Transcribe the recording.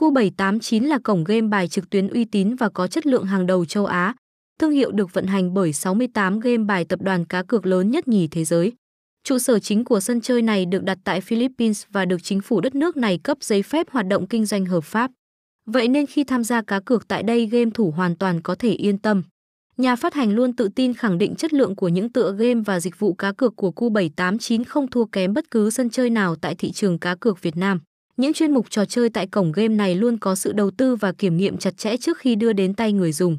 Cu789 là cổng game bài trực tuyến uy tín và có chất lượng hàng đầu châu Á. Thương hiệu được vận hành bởi 68 game bài tập đoàn cá cược lớn nhất nhì thế giới. Trụ sở chính của sân chơi này được đặt tại Philippines và được chính phủ đất nước này cấp giấy phép hoạt động kinh doanh hợp pháp. Vậy nên khi tham gia cá cược tại đây game thủ hoàn toàn có thể yên tâm. Nhà phát hành luôn tự tin khẳng định chất lượng của những tựa game và dịch vụ cá cược của Cu789 không thua kém bất cứ sân chơi nào tại thị trường cá cược Việt Nam. Những chuyên mục trò chơi tại cổng game này luôn có sự đầu tư và kiểm nghiệm chặt chẽ trước khi đưa đến tay người dùng.